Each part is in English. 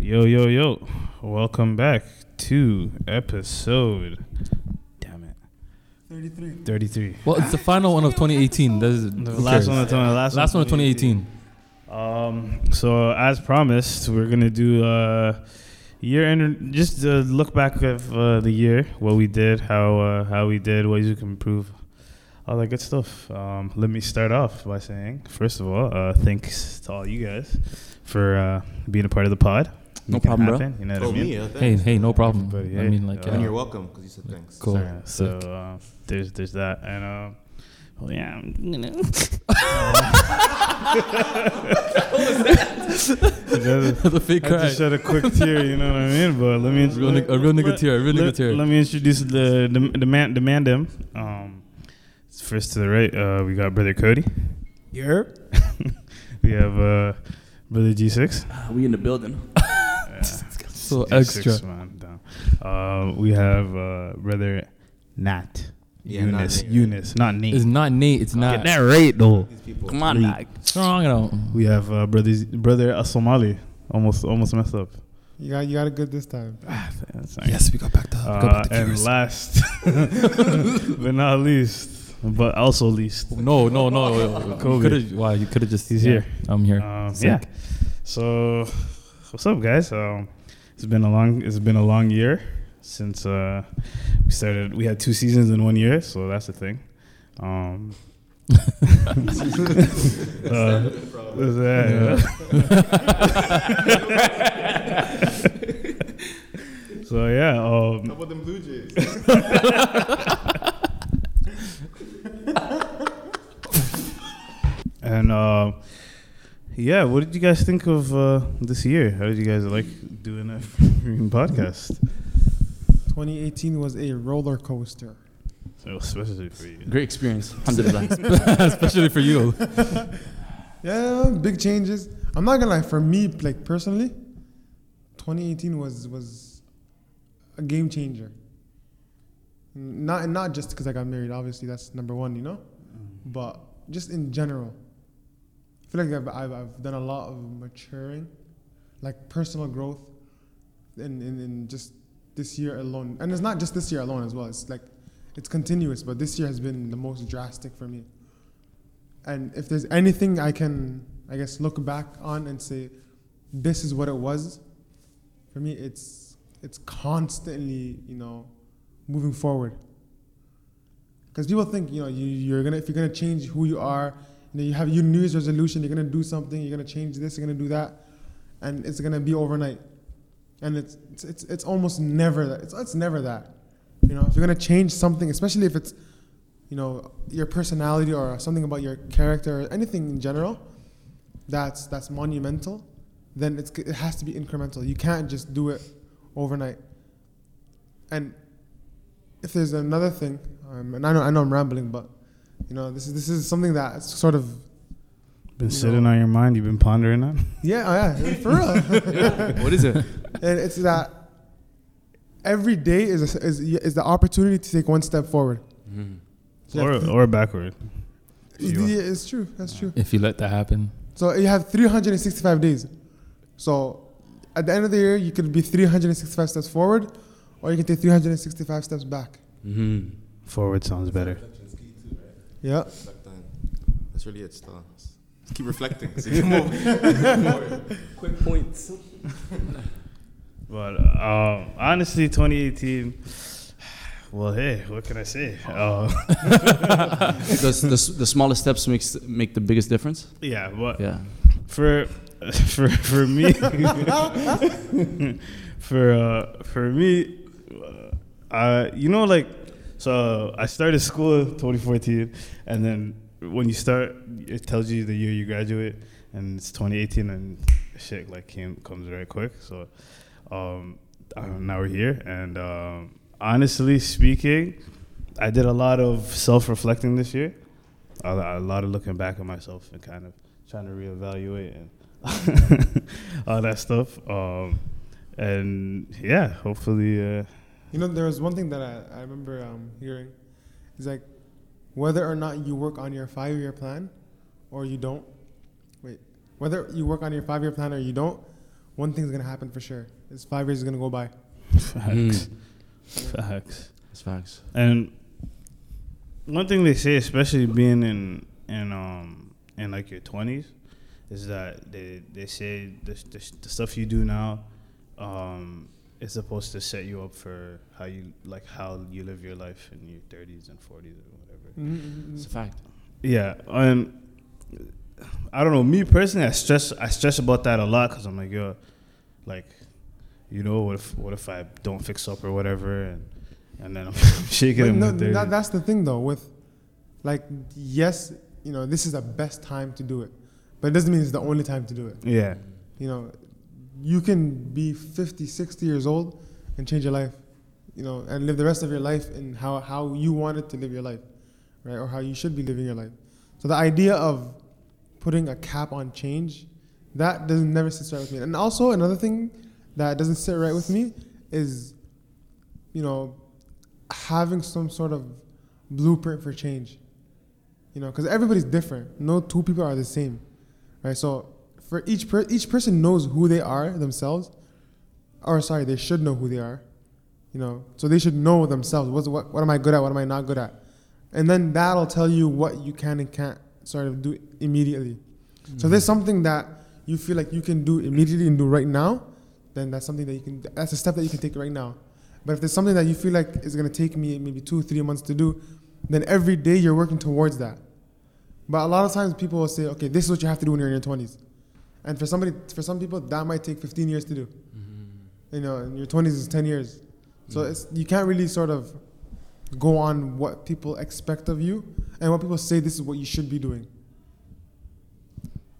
Yo, yo, yo. Welcome back to episode. Damn it. 33. 33. Well, it's the final one of 2018. That's The last one of 20, last, Last one of 2018. Um, so as promised, we're gonna do uh year end, just uh, look back of uh, the year, what we did, how uh, how we did, ways we can improve, all that good stuff. Um, let me start off by saying, first of all, uh, thanks to all you guys for uh, being a part of the pod. No Making it problem, bro. You know what Oh, I mean? me? Yeah, Hey, hey, no problem. Everybody, I mean, like, Uh, And uh, you're welcome because you said thanks. Cool. So, so uh, there's there's that, and uh, well, yeah, I'm gonna. the fake cry. I just shed a quick tear, you know what I mean? But let me A real, nigga- a real nigga tear. A real nigga tear. let me introduce the the the man the man them. Um, first to the right, uh, we got brother Cody. Yep. We have uh, brother G6. Ah, we in the building. Yeah, So G6, extra. man, down. Uh, we have uh, brother Nat. Yeah, not Eunice, right? Eunice, not Nate. It's not Nate. It's not. Get that right though. Come on, Lee. dog. Strong out. We have uh, brother brother Asomali. Almost almost messed up. You got you got it good this time. That's all right. Yes, we got back to. we got Uh, back to and cures. last, but not least, but also least, No, no, no. Kobe. Could have. Wow, you could have just. He's yeah, here. I'm here. um, yeah. So, what's up, guys? Um, it's been a long, it's been a long year since uh, we started. We had two seasons in one year, so that's the thing. Um, uh, is that- so yeah, um, about them Blue Jays? And uh, yeah, what did you guys think of uh, this year? How did you guys like doing a podcast? 2018 was a roller coaster. So especially for you. Great experience. Alhamdulillah. Especially for you. Yeah, big changes. I'm not gonna lie. For me, like personally, 2018 was was a game changer. Not not just because I got married. Obviously, that's number one. You know, but just in general, I feel like I've I've, I've done a lot of maturing, like personal growth, in, in in just this year alone. And it's not just this year alone as well. It's like it's continuous, but this year has been the most drastic for me. And if there's anything I can, I guess, look back on and say, this is what it was, for me, it's it's constantly, you know, moving forward. Because people think, you know, you, you're gonna if you're gonna change who you are, you know, you have your New Year's resolution, you're gonna do something, you're gonna change this, you're gonna do that, and it's gonna be overnight. And it's it's it's, it's almost never that. It's it's never that. You know, if you're gonna change something, especially if it's you know your personality or something about your character or anything in general that's that's monumental then it's, it has to be incremental you can't just do it overnight and if there's another thing um, and I know, I know I'm rambling but you know this is this is something that sort of Been sitting know. on your mind. You've been pondering on. yeah oh yeah for real what is it? and it's that every day is, a, is is the opportunity to take one step forward Mhm. Yeah. Or or backward. It's, yeah, it's true that's true If you let that happen. So you have 365 days. So at the end of the year, you could be 365 steps forward, or you can take 365 steps back. Mhm. Forward sounds better. Yeah. Reflect on- That's really it. Still. Just keep reflecting. So you move. Quick points. But um, honestly, 2018. Well, hey, what can I say? Uh, Does the, the smallest steps makes make the biggest difference? yeah, but Yeah. for for for me for uh for me uh I you know like so I started school 2014 and then when you start it tells you the year you graduate and it's 2018 and shit like came comes right quick so um now we're here and um honestly speaking I did a lot of self-reflecting this year a, a lot of looking back at myself and kind of trying to reevaluate and all that stuff. Um, and yeah, hopefully, uh, You know, there was one thing that I, I remember um, hearing. It's like whether or not you work on your five year plan or you don't. Wait, whether you work on your five year plan or you don't, one thing's gonna happen for sure. Is five years is gonna go by. Facts. Facts. That's facts. And one thing they say, especially being in in um in like your twenties, is that they they say the, the, the stuff you do now, um, is supposed to set you up for how you like how you live your life in your thirties and forties or whatever. Mm-hmm. It's a fact. Yeah, and I don't know. Me personally, I stress I stress about that a lot because I'm like, yo, like, you know, what if what if I don't fix up or whatever, and and then I'm shaking But in no, my 30s. that, that's the thing though. With like, yes, you know, this is the best time to do it, but it doesn't mean it's the only time to do it. yeah, You know, you can be 50, 60 years old and change your life, you know, and live the rest of your life in how, how you wanted to live your life, right? Or how you should be living your life. So the idea of putting a cap on change, that doesn't never sits right with me. And also another thing that doesn't sit right with me is, you know, having some sort of blueprint for change. You know, because everybody's different. No two people are the same, right? So for each per- each person knows who they are themselves, or sorry, they should know who they are. You know, so they should know themselves. What's, what what am I good at? What am I not good at? And then that'll tell you what you can and can't sort of do immediately. So if there's mm-hmm. something that you feel like you can do immediately and do right now, then that's something that you can. That's a step that you can take right now. But if there's something that you feel like is gonna take me maybe two, three months to do, then every day you're working towards that. But a lot of times people will say, okay, this is what you have to do when you're in your 20s. And for somebody, for some people, that might take 15 years to do. You know, in your 20s is 10 years. So it's, you can't really sort of go on what people expect of you and what people say this is what you should be doing.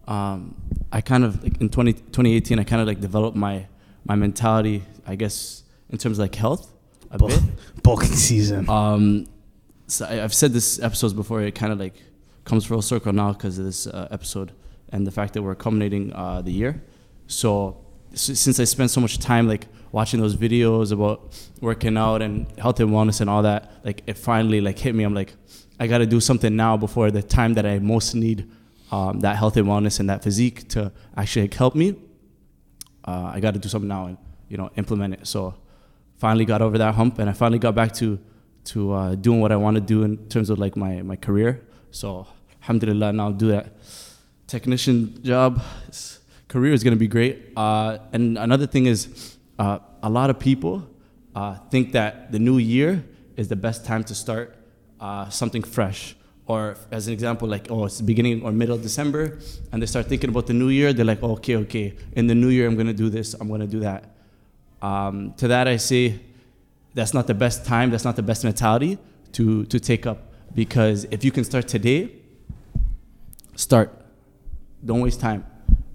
um, I kind of like in 20, 2018, I kind of like developed my my mentality, I guess, in terms of like health a Bulk- bit. bulking season. Um, so I, I've said this episodes before. It kind of like comes full circle now because of this uh, episode and the fact that we're culminating uh, the year. So since I spent so much time like watching those videos about working out and health and wellness and all that, like it finally like hit me. I'm like, I got to do something now before the time that I most need um, that health and wellness and that physique to actually like, help me. Uh, I got to do something now and you know implement it. So finally got over that hump and I finally got back to to uh, doing what I want to do in terms of like my my career. So alhamdulillah now do that technician job. Career is gonna be great. Uh, and another thing is, uh, a lot of people uh, think that the new year is the best time to start uh, something fresh. Or as an example, like oh, it's the beginning or middle of December, and they start thinking about the new year. They're like, okay, okay, in the new year I'm gonna do this, I'm gonna do that. Um, to that I say, that's not the best time. That's not the best mentality to to take up because if you can start today, start. Don't waste time.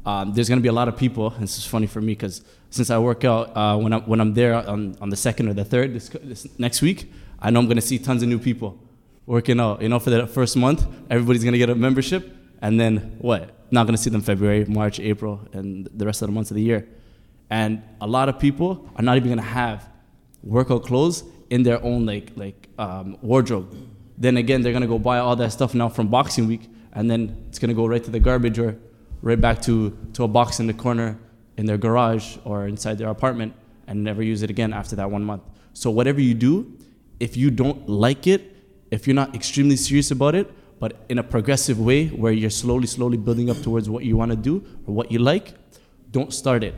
Um, there's gonna be a lot of people. And this is funny for me because since I work out uh, when I'm when I'm there on, on the second or the third this, this next week, I know I'm gonna see tons of new people working out. You know, for the first month, everybody's gonna get a membership, and then what? Not gonna see them February, March, April, and the rest of the months of the year. And a lot of people are not even gonna have workout clothes in their own like like um, wardrobe. Then again, they're gonna go buy all that stuff now from Boxing Week, and then it's gonna go right to the garbage or right back to to a box in the corner in their garage or inside their apartment, and never use it again after that one month. So whatever you do, if you don't like it, if you're not extremely serious about it, but in a progressive way where you're slowly, slowly building up towards what you want to do or what you like, don't start it.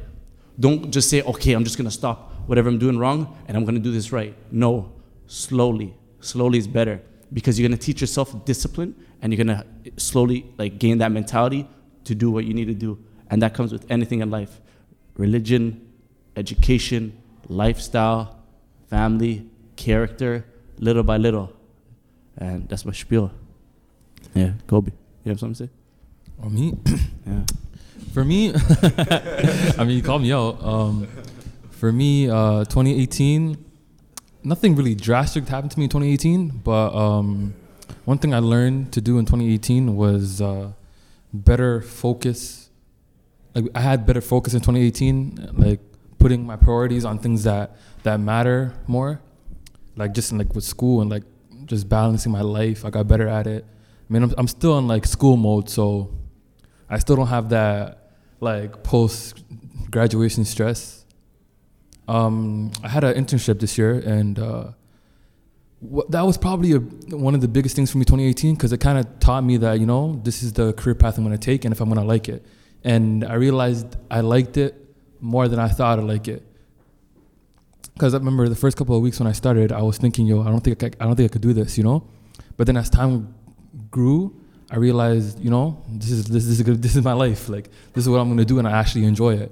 Don't just say, okay, I'm just gonna stop whatever I'm doing wrong and I'm gonna do this right. No, slowly. Slowly is better because you're gonna teach yourself discipline and you're gonna slowly like gain that mentality to do what you need to do. And that comes with anything in life religion, education, lifestyle, family, character, little by little. And that's my spiel. Yeah, Kobe. You have something to say? Or me? Yeah. For me, I mean, you called me out. Um, for me, uh, 2018, nothing really drastic happened to me in 2018, but um, one thing I learned to do in 2018 was uh, better focus. Like I had better focus in 2018, like putting my priorities on things that that matter more, like just in, like with school and like just balancing my life. I got better at it. I mean, I'm, I'm still in like school mode, so I still don't have that like post graduation stress. Um, I had an internship this year, and uh, that was probably a, one of the biggest things for me 2018 because it kind of taught me that you know this is the career path I'm going to take, and if I'm going to like it, and I realized I liked it more than I thought I'd like it. Because I remember the first couple of weeks when I started, I was thinking, yo, I don't think I, I don't think I could do this, you know. But then as time grew, I realized, you know, this is this, is good, this is my life. Like this is what I'm gonna do, and I actually enjoy it.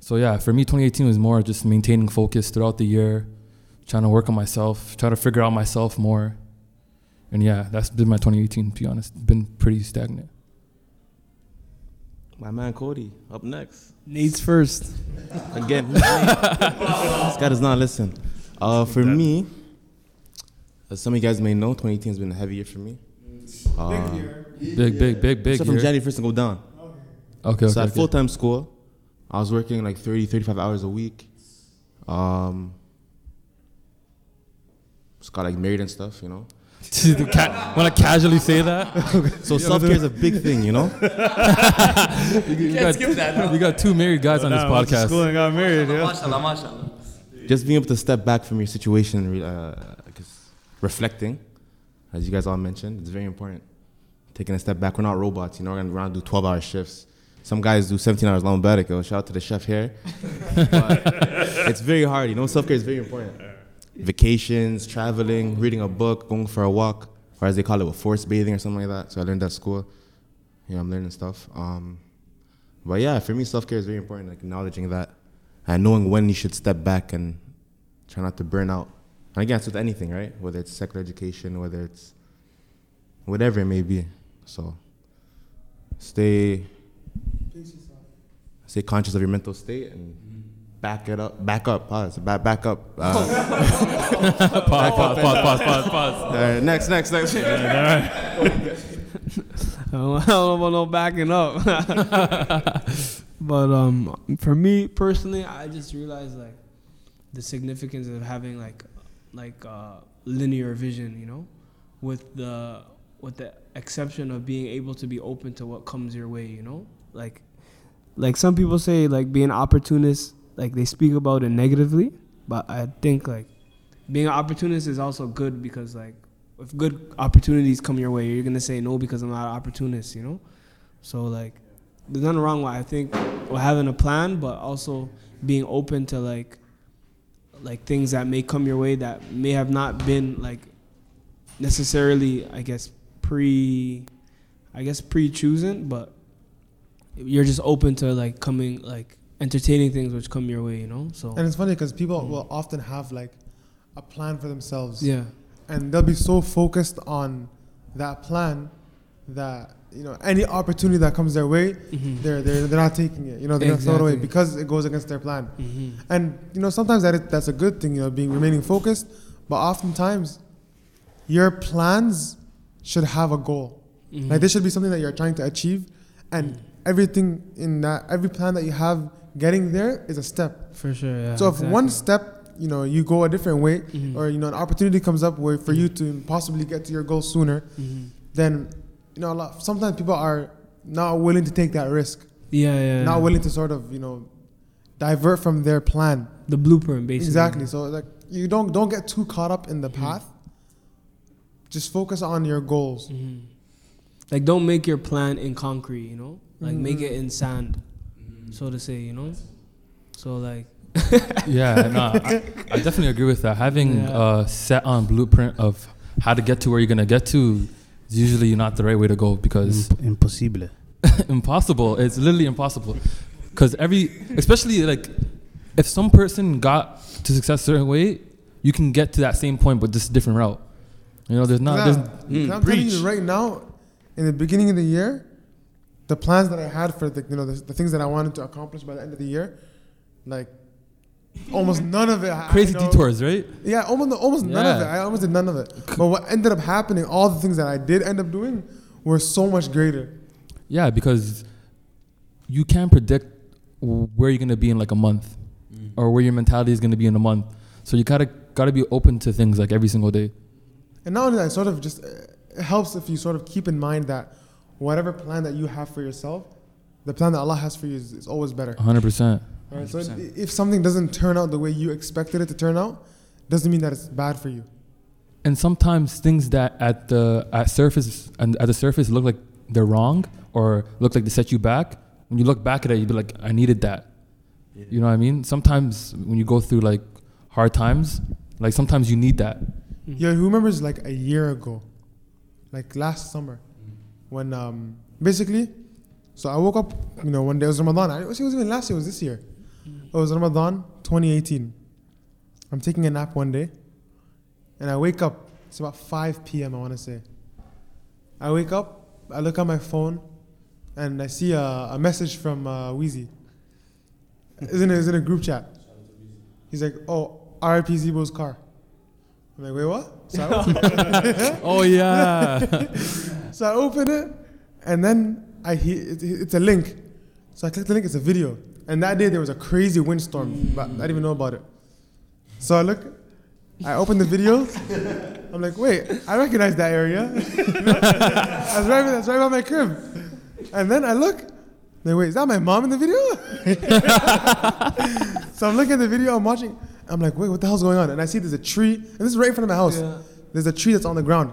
So yeah, for me, 2018 was more just maintaining focus throughout the year, trying to work on myself, trying to figure out myself more. And yeah, that's been my 2018. To be honest, been pretty stagnant. My man Cody, up next. Needs first. Again, this guy does not listen. Uh, for me, as some of you guys may know, 2018 has been a heavy year for me. Uh, Big, big, big, big. so from year. January 1st and go down. Okay, so okay. at okay. full time school, I was working like 30, 35 hours a week. Um, just got like married and stuff, you know. Want to casually say that? So self care is a big thing, you know. you, you got, you got two married guys on this Nah, went podcast. School and got married. Yeah. Mashallah, mashallah. Just being able to step back from your situation, uh, I reflecting, as you guys all mentioned, it's very important. Taking a step back, we're not robots, you know. We're gonna, gonna do 12 hour shifts. Some guys do 17 hours long back. Shout out to the chef here. it's very hard, you know. Self care is very important. Vacations, traveling, reading a book, going for a walk, or as they call it, with forest bathing or something like that. So I learned that at school. You know, I'm learning stuff. Um, but yeah, for me, self care is very important. Like acknowledging that and knowing when you should step back and try not to burn out. And again, it's with anything, right? Whether it's secular education, whether it's whatever it may be. So stay stay conscious of your mental state and back it up, back up, pause, back, back up. Uh, pause, pause, pause, pause, pause, pause. all right, next, next, next. I don't know about no backing up. but um, for me personally, I just realized like the significance of having like like uh, linear vision. You know, with the with the exception of being able to be open to what comes your way. You know, like like some people say like being opportunist, like they speak about it negatively, but I think like being an opportunist is also good because like if good opportunities come your way, you're gonna say no because I'm not an opportunist, you know. So like, there's nothing wrong with I think with having a plan, but also being open to like, like things that may come your way that may have not been like necessarily, I guess pre, I guess pre chosen, but you're just open to like coming like entertaining things which come your way, you know. So And it's funny because people will often have like a plan for themselves. yeah, and they'll be so focused on that plan that you know any opportunity that comes their way Mhm. they're they're, they're not taking it you know they're throw it away because it goes against their plan Mhm. and you know sometimes that is, that's a good thing you know being remaining focused but oftentimes your plans should have a goal Mhm. like this should be something that you're trying to achieve and everything in that every plan that you have getting there is a step for sure. Yeah. so if one step you know you go a different way Mhm. or you know an opportunity comes up where for you to possibly get to your goal sooner Mhm. then you know a lot, sometimes people are not willing to take that risk Yeah, yeah. not yeah. willing to sort of you know divert from their plan the blueprint, basically. exactly so like you don't don't get too caught up in the Mhm. path just focus on your goals Mhm. Like, don't make your plan in concrete. You know, like make Mhm. it in sand, so to say. You know, so like. Yeah, no, I, I definitely agree with that. Having Yeah. a set on blueprint of how to get to where you're gonna get to is usually not the right way to go because impossible. impossible. It's literally impossible. Because every, especially like, if some person got to success a certain way, you can get to that same point, but just a different route. You know, there's not. Yeah. There's, Mm, I'm telling you right now in the beginning of the year the plans that I had for the you know the, the things that I wanted to accomplish by the end of the year like almost none of it I- crazy you know, detours, right? Yeah, almost almost none of it. I almost did none of it. But what ended up happening, all the things that I did end up doing, were so much greater. Yeah, because you can't predict where you're gonna be in like a month, or where your mentality is gonna be in a month. So you gotta gotta be open to things like every single day. And not only that, it sort of just uh, it helps if you sort of keep in mind that whatever plan that you have for yourself, the plan that Allah has for you is, is always better. 100. percent Right? So 100%. if something doesn't turn out the way you expected it to turn out, doesn't mean that it's bad for you. And sometimes things that at the at surface and at the surface look like they're wrong or look like they set you back. When you look back at it, you'd be like, I needed that. You know what I mean? Sometimes when you go through like hard times, like sometimes you need that. Yeah, who remembers like a year ago, like last summer, when um basically, so I woke up, you know, one day it was Ramadan. I, it was even last year. It was this year. It was Ramadan 2018. I'm taking a nap one day, and I wake up. It's about 5 p.m. I want to say. I wake up. I look at my phone, and I see a, a message from uh, Wheezy. Isn't it? Is in a group chat. He's like, "Oh, RIP Zebo's car." I'm like, "Wait, what?" So I open- Oh yeah. so I open it, and then I hear it, it's a link. So I click the link. It's a video. And that day there was a crazy windstorm, but I didn't even know about it. So I look, I open the video. I'm like, wait, I recognize that area. that's right. That's right by my crib. And then I look. Like, wait, is that my mom in the video? so I'm looking at the video. I'm watching. I'm like, wait, what the hell's going on? And I see there's a tree, and this is right in front of my house. Yeah. There's a tree that's on the ground,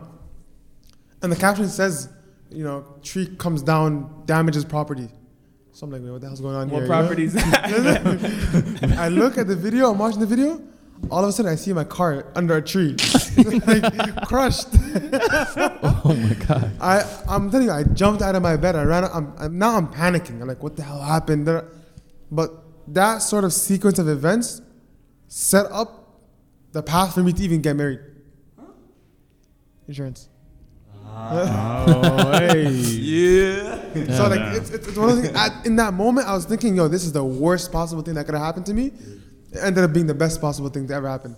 and the caption says, you know, tree comes down, damages property. So I'm like, wait, what the hell's going on What here? you know? properties? I look at the video. I'm watching the video. All of a sudden, I see my car under a tree, like crushed. oh my god. I, I'm telling you, I jumped out of my bed. I ran I'm, I'm now I'm panicking. I'm like, what the hell happened? But that sort of sequence of events set up the path for me to even get married. Insurance. Oh, hey. Yeah. so like it's, it's, it's one of those things. At, in that moment, I was thinking, yo, this is the worst possible thing that could have happened to me. It ended up being the best possible thing to ever happen.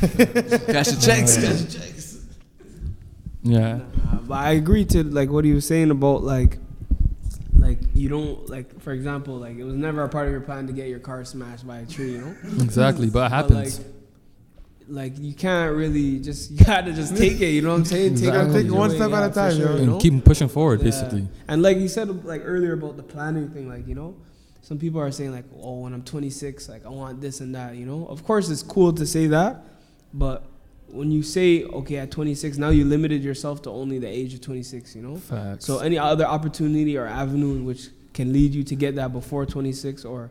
Cash the checks. Cash the checks. Yeah. Uh, but I agree to like what he was saying about like like you don't like for example like it was never a part of your plan to get your car smashed by a tree you know Exactly. But it But, happens. like, like you can't really just you gotta just take it you know what I'm saying take, Exactly. it Take one away, step at a for time, yo. you and know? keep pushing forward, Yeah. basically. And like you said like earlier about the planning thing, like you know, some people are saying like, oh, when I'm 26, like I want this and that. You know, of course it's cool to say that, but when you say okay at 26, now you limited yourself to only the age of 26. You know, Facts. so any other opportunity or avenue which can lead you to get that before 26 or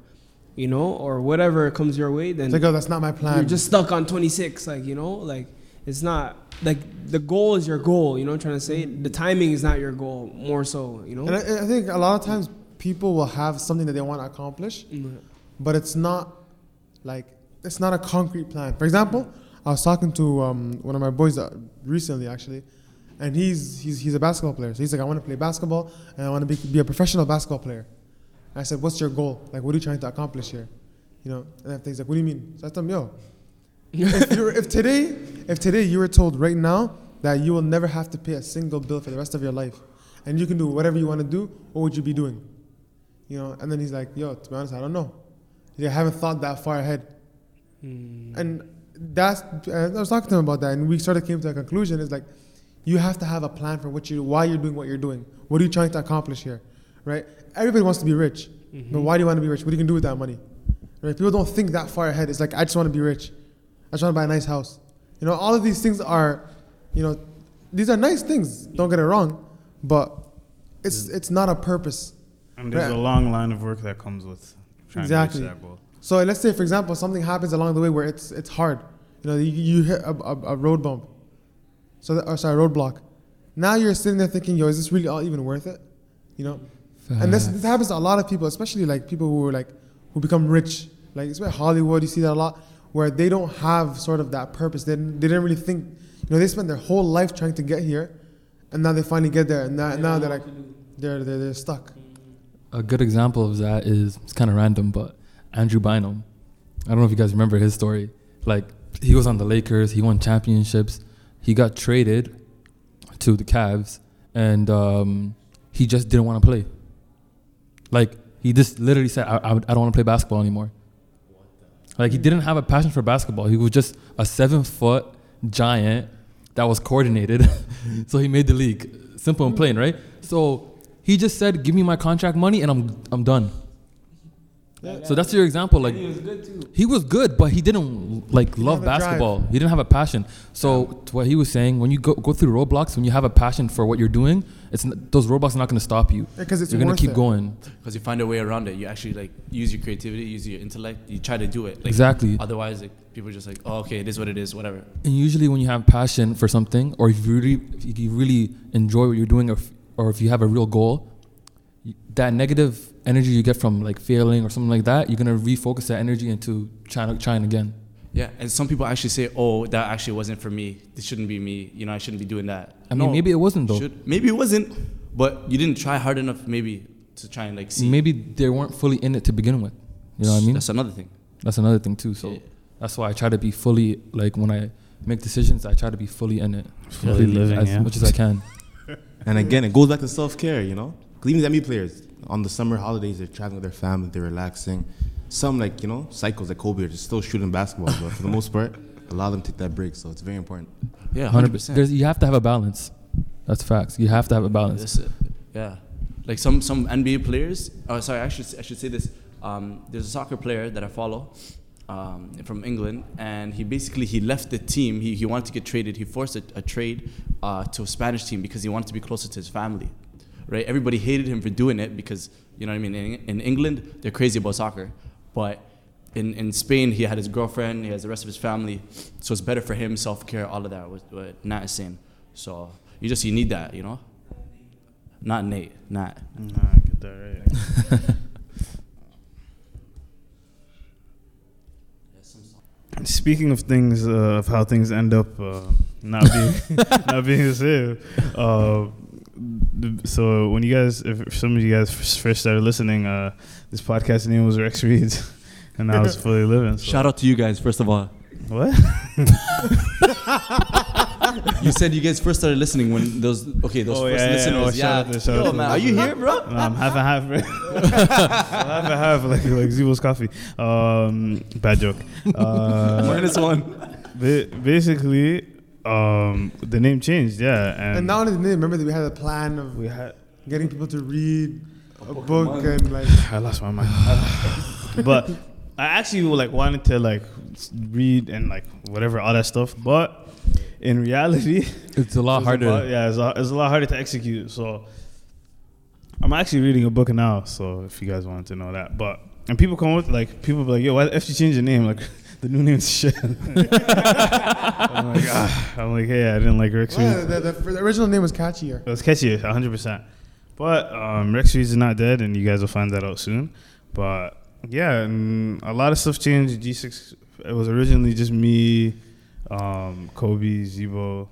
you know or whatever comes your way, then like, oh, that's not my plan. you're just stuck on 26 like you know like it's not like the goal is your goal you know what i'm trying to say the timing is not your goal more so you know and I, I think a lot of times people will have something that they want to accomplish, Mm. but it's not like it's not a concrete plan. For example, I was talking to um, one of my boys uh, recently actually, and he's he's he's a basketball player. So he's like, I want to play basketball and I want to be, be a professional basketball player. And I said, What's your goal? Like, what are you trying to accomplish here? You know, and he's like, What do you mean? So I told him, Yo, if, if today if today you were told right now that you will never have to pay a single bill for the rest of your life, and you can do whatever you want to do, what would you be doing? You know, and then he's like, Yo, to be honest, I don't know. Yeah, I haven't thought that far ahead. Mm. And that's I was talking to him about that, and we sort of came to a conclusion. Is like, you have to have a plan for what you, why you're doing what you're doing. What are you trying to accomplish here, right? Everybody wants to be rich, mm-hmm. but why do you want to be rich? What are you gonna do with that money? Right? People don't think that far ahead. It's like I just want to be rich. I just want to buy a nice house. You know, all of these things are, you know, these are nice things. Don't get it wrong, but it's mm. it's not a purpose. And there's Right. a long line of work that comes with trying Exactly. to reach that goal. So let's say, for example, something happens along the way where it's it's hard. You know, you, you hit a, a, a road bump. So, or sorry, roadblock. Now you're sitting there thinking, yo, is this really all even worth it? You know, and this, this happens to a lot of people, especially like people who are like who become rich. Like especially Hollywood, you see that a lot, where they don't have sort of that purpose. They didn't, they didn't really think. You know, they spent their whole life trying to get here, and now they finally get there, and now, now they're like they're, they're they're stuck. a good example of that is it's kind of random, but Andrew Bynum. I don't know if you guys remember his story. Like he was on the Lakers, he won championships, he got traded to the Cavs, and um, he just didn't want to play. Like he just literally said, I, I, I don't want to play basketball anymore. Like he didn't have a passion for basketball. He was just a seven foot giant that was coordinated. so he made the league. Simple and plain, right? So he just said, "Give me my contract money, and I'm I'm done." So that's your example. Like he was good too. he was good, but he didn't like love have a drive. basketball. He didn't have a passion. So to what he was saying, when you go go through roadblocks, when you have a passion for what you're doing, it's those roadblocks are not going to stop you. Because it's you're gonna keep it. going. because you find a way around it. You actually like use your creativity, use your intellect. You try to do it. Like, Exactly. Otherwise, like people are just like, oh, okay, it is what it is, whatever. And usually, when you have passion for something, or if you really, if you really enjoy what you're doing, or if, or if you have a real goal, that negative energy you get from like failing or something like that, you're gonna refocus that energy into trying trying again. Yeah, and some people actually say, oh, that actually wasn't for me. This shouldn't be me. You know, I shouldn't be doing that. I mean, maybe it wasn't though. Should, maybe it wasn't, but you didn't try hard enough, maybe, to try and like see. Maybe they weren't fully in it to begin with. You know what I mean? That's another thing. That's another thing too. So Yeah. that's why I try to be fully like when I make decisions, I try to be fully in it, Fully living, as yeah. much as I can. And again, it goes back to self care, you know? 'Cause even the NBA players, on the summer holidays, they're traveling with their family, they're relaxing. Some, like, you know, cycles like Kobe are just still shooting basketball, but for the most part, a lot of them take that break. So it's very important. Yeah, Hundred 100%. There's you have to have a balance. That's facts. You have to have a balance. That's. Yeah, like some some NBA players. Oh, sorry, I should I should say this. Um, there's a soccer player that I follow um, from England, and he basically he left the team. He, he wanted to get traded. He forced a, a trade uh, to a Spanish team because he wanted to be closer to his family. Right? Everybody hated him for doing it because you know what I mean. In, in England, they're crazy about soccer, but in, in Spain, he had his girlfriend, he has the rest of his family, so it's better for him, self care, all of that. What, what Nat is saying. So you just you need that, you know. Not Nate, Nat. Nah, I get that right. Speaking of things, uh, of how things end up uh, not being not being the same. Uh, th- so when you guys, if some of you guys first started listening, uh, this podcast name was Rex Reads, and I was fully living. So. Shout out to you guys, first of all. What? You said you guys first started listening when those okay those Oh, first yeah, yeah, listeners. oh, shout out to- shout Yo, man, are you here, bro? No, I'm half and half, bro. half and half, like like Zeebo's coffee. Um, bad joke. Uh, Minus one. ba- basically, um, the name changed. Yeah, and, And not only the name, remember that we had a plan of we had. getting people to read a book and like I lost my mind. but I actually like wanted to like read and like whatever all that stuff, but in reality, It's a lot it's harder. lot- yeah, it's a, it's a lot harder to execute. So I'm actually reading a book now. So if you guys wanted to know that, but and people come with like people be like, yo, why the f you change your name? Like the new name's shit. I'm like, ah. I'm like, hey, I didn't like Rex. Reed. the, the, the original name was catchier. It was catchy, 100. percent But um, Rex Reads is not dead, and you guys will find that out soon. But yeah, and a lot of stuff changed. G6. It was originally just me, um, Kobe, Zebo,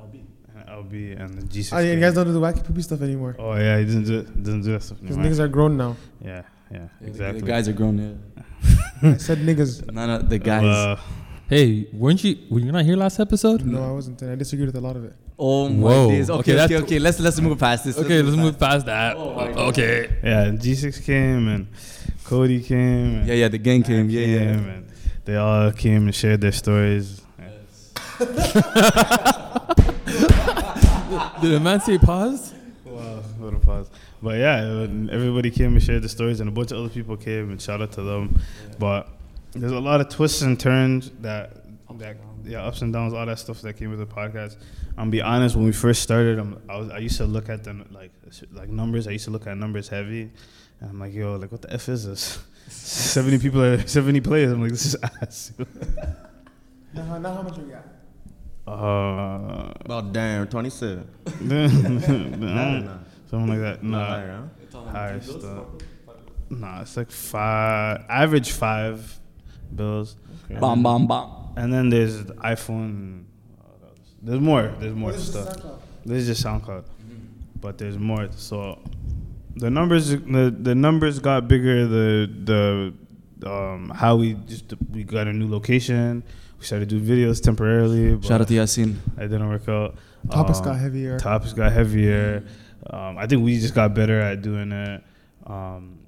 and LB, and the G6. Oh, yeah, you guys don't do the wacky poopy stuff anymore. Oh yeah, he doesn't do doesn't do that stuff Because anymore. niggas are grown now. yeah, yeah, The exactly. guys are grown. Yeah. I said niggas. No, no, the guys. Uh, Hey, weren't you? Were you not here last episode? No, I wasn't. I disagreed with a lot of it. oh my Whoa. days. Okay, Okay, okay, okay. Let's let's move past this. Okay, let's move past that. Oh my God. okay. yeah, G6 came and Cody came. And Yeah, yeah. The gang came. Yeah, yeah. came, And they all came and shared their stories. Did a man say pause? Wow, a little pause. But yeah, everybody came and shared the stories, and a bunch of other people came and shout out to them. But there's a lot of twists and turns that, that yeah, ups and downs, all that stuff that came with the podcast. I'm be honest, when we first started, I'm, I was I used to look at them like like numbers. I used to look at numbers heavy, and I'm like, yo, like what the f is this? Seventy people, are, seventy players. I'm like, this is ass. Now, now how much we got? uh, About damn 27. Something like that. Not Nah. higher, huh? higher stuff. Nah, it's like five, average five bills. Bam, bam, bam. And then there's the iPhone. There's more. There's more stuff. This is just SoundCloud, but there's more. So the numbers, the, the numbers got bigger. The the um, how we just we got a new location. We started doing videos temporarily. But Shout out to Yasin. It didn't work out. Topics Um, got heavier. topics got heavier. Um, I think we just got better at doing it. Um,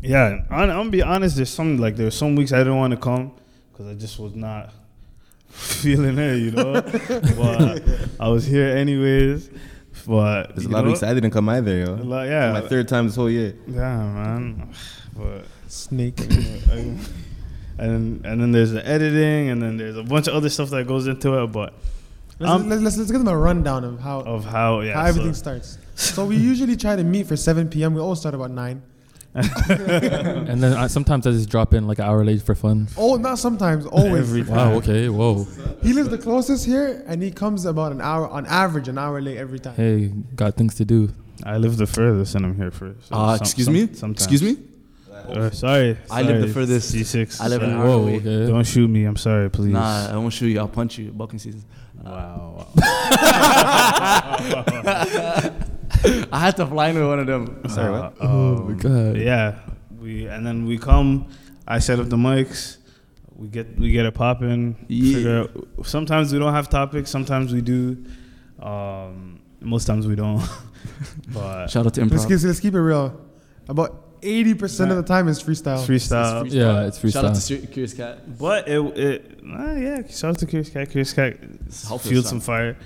yeah, I'm, I'm gonna be honest. There's some like there's some weeks I didn't want to come because I just was not feeling it, you know. but I was here anyways. but There's a you lot of weeks I didn't come either, a yo. lot, yeah, My third time this whole year. yeah, man. But Snake. and and then there's the editing, and then there's a bunch of other stuff that goes into it. But Let's, Um, let's, let's, let's give them a rundown of how, of how yeah, how so- everything starts. So we usually try to meet for 7 p.m. We always start about 9. And then I, sometimes I just drop in like an hour late for fun. Oh, not sometimes, always. Every Wow. Okay. Whoa. he lives the closest here, and he comes about an hour, on average, an hour late every time. Hey, got things to do. I live the furthest, and I'm here first. So Uh, some- excuse some- me? Sometimes. Excuse me? Uh, sorry. I live the furthest. G6. I live an sorry. hour Whoa. away. Okay. Don't shoot me. I'm sorry, please. Nah, I won't shoot you. I'll punch you. Bulking season. Wow. I had to fly into one of them. Sorry, what? Uh, um, God. Yeah, we and then we come. I set up the mics. We get we get it popping. Yeah. out- Sometimes we don't have topics. Sometimes we do. Um, most times we don't. but Shout out to Let's improv. keep, let's keep it real. About 80% of the time is freestyle. it's freestyle. Yeah, it's freestyle. Shout out to freestyle. Curious Cat. But it it nah, yeah. Shout out to Curious Cat. Curious Cat helpful fueled some fire.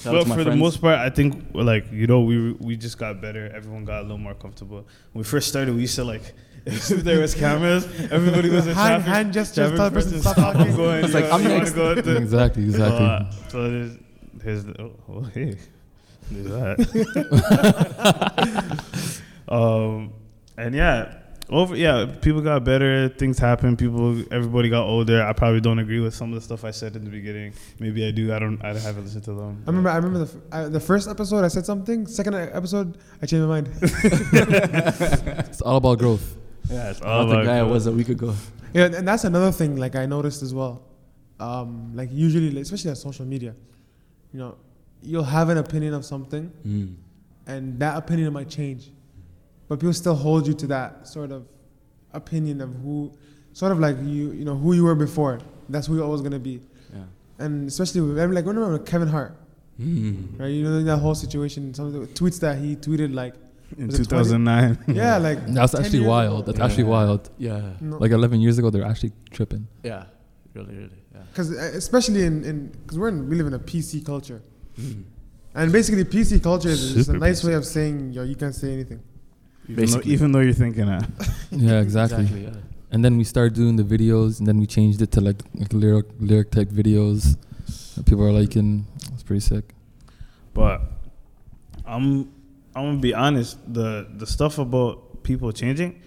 Shout out but to my for the most part, I think like you know we we just got better. Everyone got a little more comfortable. When we first started, we used to like if there was cameras, everybody was in Hand, traffic. hand gestures, traffic person person stop stop, I'm talking. going. It's you like, know, I'm you next. go to- Exactly. Exactly. Uh, so there's, there's the, oh, oh hey, there's that. um, and yeah, over yeah, people got better. Things happen. People, everybody got older. I probably don't agree with some of the stuff I said in the beginning. Maybe I do. I don't. I haven't listened to them. I remember. I remember the f- I, the first episode. I said something. Second episode, I changed my mind. It's all about growth. Yeah, it's all about the about guy I was a week ago. yeah, and that's another thing. Like I noticed as well. Um, like usually, especially on social media, you know, you'll have an opinion of something, Mm. and that opinion might change, but people still hold you to that sort of opinion of who, sort of like you, you know, who you were before. That's who you're always gonna be. Yeah. And especially with, like remember Kevin Hart, Mm. right? You know that whole situation. Some of the tweets that he tweeted, like, in Was it 20? 2009. yeah, like That's actually wild. ago. That's actually wild. Yeah. No. Like 11 years ago, they're actually tripping. Yeah. Really, really. Yeah. Because especially in in because we're in, we live in a PC culture, Mm. and basically PC culture is just a nice PC. way of saying yo you can't say anything. Even, though, even though you're thinking that. Yeah, exactly. yeah. And then we started doing the videos, and then we changed it to like, like lyric lyric type videos. that People are liking. It's pretty sick. But I'm I'm gonna be honest. The the stuff about people changing.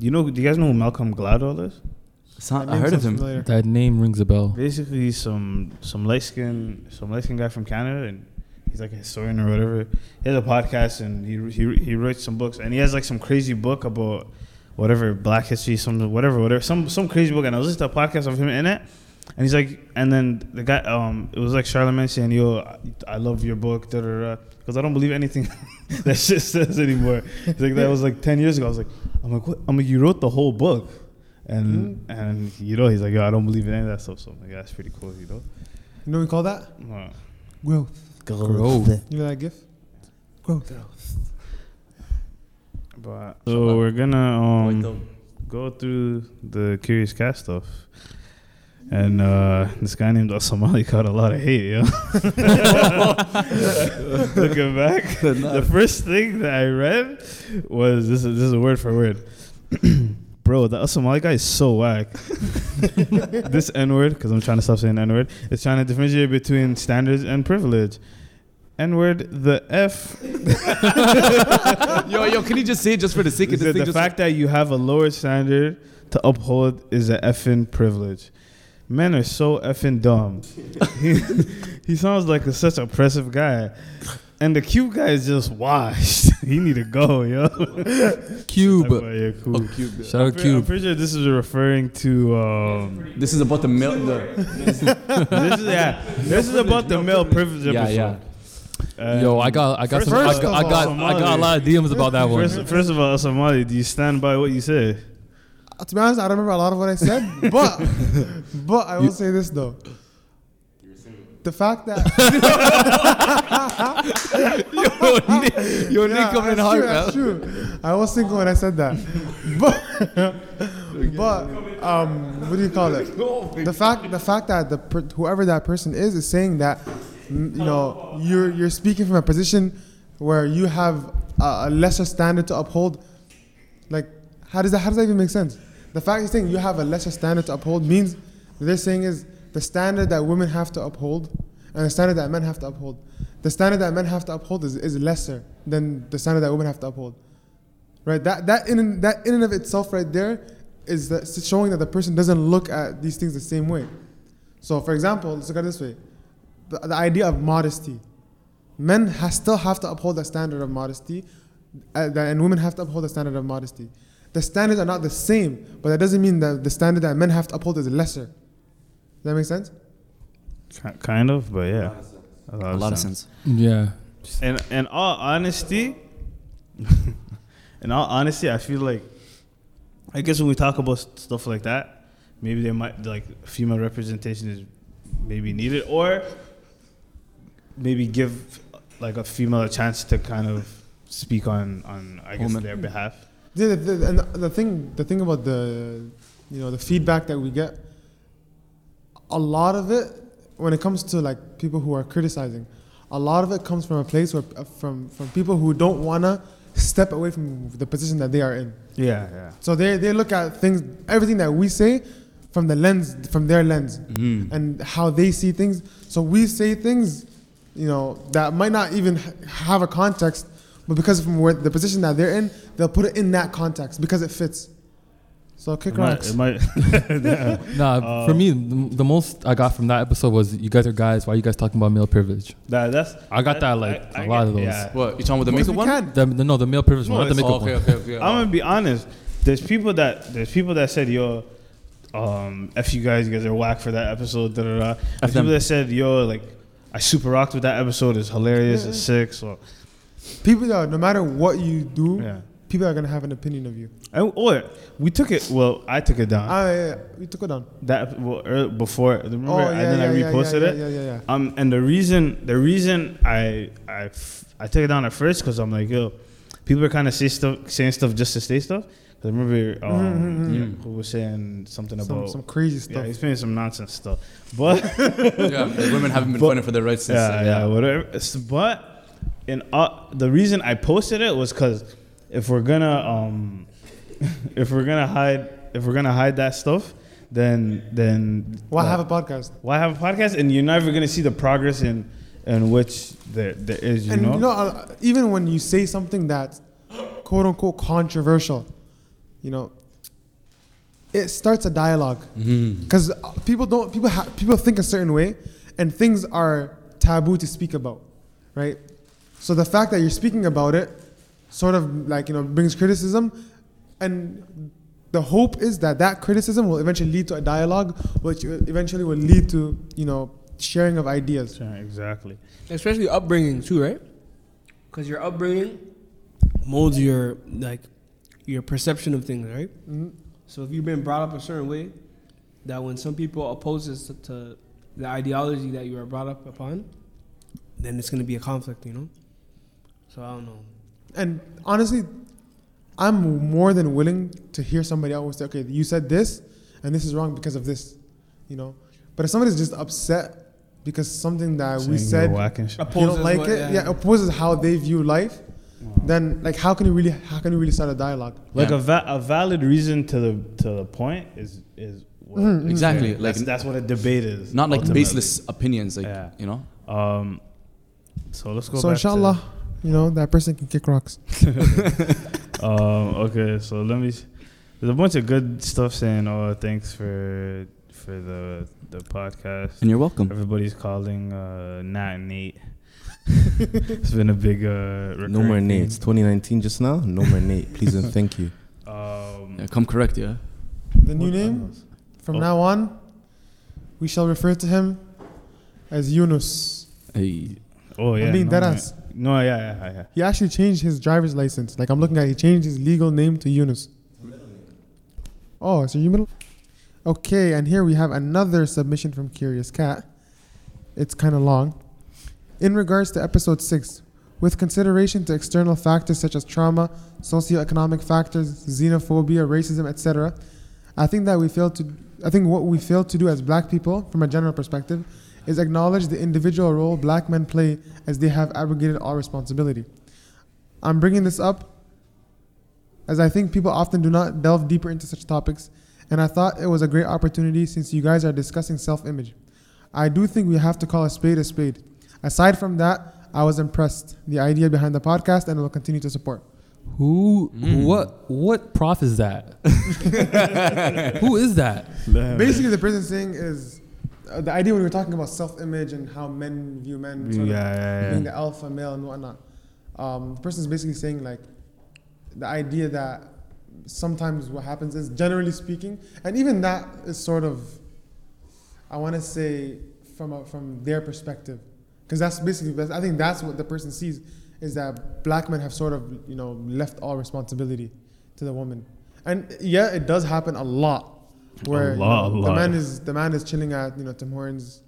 You know? Do you guys know who Malcolm Gladwell is? Sound, That I heard of him. familiar. That name rings a bell. Basically, some some light skin some light skin guy from Canada, and he's like a historian or whatever. He has a podcast, and he he he writes some books, and he has like some crazy book about whatever Black history, some whatever whatever some some crazy book. And I was listening to a podcast of him in it, and he's like, and then the guy, um, it was like Charlemagne saying, "Yo, I, I love your book," da da da, because I don't believe anything that shit says anymore. It's like that was like ten years ago. I was like, I'm like, what? I'm like, you wrote the whole book, and and you know, he's like, yo, I don't believe in any of that stuff. So I'm like, yeah, that's pretty cool, you know. You know what we call that? Uh, Growth. Growth. You know that gif? Growth. But so we're gonna um, go through the Curious Cat stuff. And uh, this guy named Somali got a lot of hate, yo. Looking back, the first thing that I read was this is this is a word for word. Bro, the Somali guy is so whack. this N word, because I'm trying to stop saying N word, is trying to differentiate between standards and privilege. N word, the F yo, yo, can you just say it just for the sake of is this that thing? the fact that you have a lower standard to uphold is a effing privilege. Men are so effing dumb. he, he sounds like a, such an oppressive guy. And the cute guy is just washed. he need to go, yo. Cube. Like, yeah, cool. Oh, cube. Shout I'm, out pre- I'm pretty sure this is referring to um, This is about the mil- the this is yeah this is about the male privilege Yeah, episode. yeah. Um, Yo, I got, I got some, I got, I got, all, I got a lot of DMs about that one. First, first of all, Somali, do you stand by what you say? Uh, to be honest, I don't remember a lot of what I said, but but I will say this though. The fact that Yo, Yeah, Nick coming hard, true, that's true. I was single when I said that, but but um, what do you call it? The fact the fact that the per, whoever that person is is saying that you know, you're you're speaking from a position where you have a, a lesser standard to uphold. Like, how does that how does that even make sense? The fact you're saying you have a lesser standard to uphold means what they're saying is the standard that women have to uphold and the standard that men have to uphold. The standard that men have to uphold is, is lesser than the standard that women have to uphold. Right? That that in that in and of itself right there is showing that the person doesn't look at these things the same way. So for example, let's look at this way. The, the idea of modesty. Men ha still have to uphold the standard of modesty, uh, and women have to uphold the standard of modesty. The standards are not the same, but that doesn't mean that the standard that men have to uphold is lesser. Does that make sense? Kind of, but yeah. A lot of sense. Yeah. And in all honesty, in all honesty, I feel like I guess when we talk about stuff like that, maybe there might like female representation is maybe needed, or maybe give like a female a chance to kind of speak on on I guess Woman. their behalf. Yeah, the, the, and the thing, the thing about the, you know, the feedback that we get, a lot of it, when it comes to like people who are criticizing, a lot of it comes from a place where, uh, from from people who don't wanna step away from the position that they are in. Yeah, yeah. So they they look at things, everything that we say, from the lens, from their lens, Mhm. and how they see things. So we say things, you know, that might not even have a context, but because from where the position that they're in, they'll put it in that context because it fits. So kick It might, rocks. it might yeah. Nah, for me, the, the most I got from that episode was you guys are guys. Why are you guys talking about male privilege? that, that's I got that like I- a I lot get- of those. yeah. What you talking about the makeup one? The, the- no, the male privilege No, one, not the makeup Oh, okay, one. okay, okay. I'm gonna be honest. There's people that there's people that said yo, um, f you guys, you guys are whack for that episode. Da da da. There's people that said yo, like I super rocked with that episode. It's hilarious. It's sick. So People, are, no matter what you do, yeah. People are gonna have an opinion of you. And, or we took it. Well, I took it down. Ah, yeah, yeah, we took it down. that well, ear- before remember, oh, yeah, and then yeah, I reposted yeah, it. Yeah, yeah, yeah. Um, and the reason the reason I I f- I took it down at first because I'm like yo, people are kind of say stuff saying stuff just to say stuff. 'Cause I remember um, Mhm, mhm. who was saying something Some, about some crazy stuff. yeah, stuff. he's saying some nonsense stuff, but yeah, women haven't been But- fighting for their rights since. yeah, yeah, whatever. It's- But in uh, the reason I posted it was because if we're gonna um, if we're gonna hide if we're gonna hide that stuff, then then Why like, have a podcast? why have a podcast? And you're never gonna see the progress in in which there there is. You and know. you know, uh, even when you say something that's quote unquote controversial, you know, it starts a dialogue because people don't people ha- people think a certain way, and things are taboo to speak about, right? So the fact that you're speaking about it, sort of like you know brings criticism, and the hope is that that criticism will eventually lead to a dialogue, which eventually will lead to you know sharing of ideas. Yeah, exactly. especially upbringing too, right? Because your upbringing molds your like your perception of things, right? Mhm. So if you've been brought up a certain way, that when some people opposes to, to the ideology that you are brought up upon, then it's going to be a conflict, you know. So I don't know. And honestly, I'm more than willing to hear somebody else say, okay, you said this, and this is wrong because of this, you know. But if somebody's just upset because something that we Saying you're said whack and shit. you don't Opposes like what- it, yeah. yeah. opposes how they view life, then like how can you really how can you really start a dialogue? Like Yeah. a, va- a valid reason to the to the point is is what, Mhm, mhm. Exactly. Yeah, Like that's, that's what a debate is. not like ultimately. baseless opinions. Like Yeah. you know. Um, so let's go. So back inshallah, you know that person can kick rocks. Um, okay, so let me. There's a bunch of good stuff saying, "Oh, thanks for for the the podcast." And you're welcome. Everybody's calling uh, Nat and Nate. it's been a big uh, No more Nate. theme. It's 2019 just now. No more Nate. Please and thank you. Um, Yeah, come correct, yeah. The new what name else? from Oh. now on, we shall refer to him as Yunus. Hey, Oh yeah, I'm being no, dead no. No, yeah, yeah, yeah. He actually changed his driver's license. Like I'm looking at, he changed his legal name to Yunus. Oh, so you middle? Okay, and here we have another submission from Curious Cat. It's kind of long. In regards to episode six, with consideration to external factors such as trauma, socioeconomic factors, xenophobia, racism, etc., I think that we failed to. I think what we failed to do as Black people, from a general perspective, is acknowledge the individual role black men play as they have abrogated all responsibility. I'm bringing this up as I think people often do not delve deeper into such topics, and I thought it was a great opportunity since you guys are discussing self image. I do think we have to call a spade a spade. Aside from that, I was impressed. The idea behind the podcast, and I will continue to support. Who? Mm. What? What prof is that? Who is that? Basically, the person saying is uh, the idea when we were talking about self image and how men view men yeah, of yeah, being the alpha male and whatnot. Um, the person is basically saying like the idea that sometimes what happens is generally speaking, and even that is sort of, I want to say from a, from their perspective, because that's basically I think that's what the person sees is that black men have sort of you know left all responsibility to the woman, and yeah, it does happen a lot. Where you know, a the man is the man is chilling at you know Tim Hortons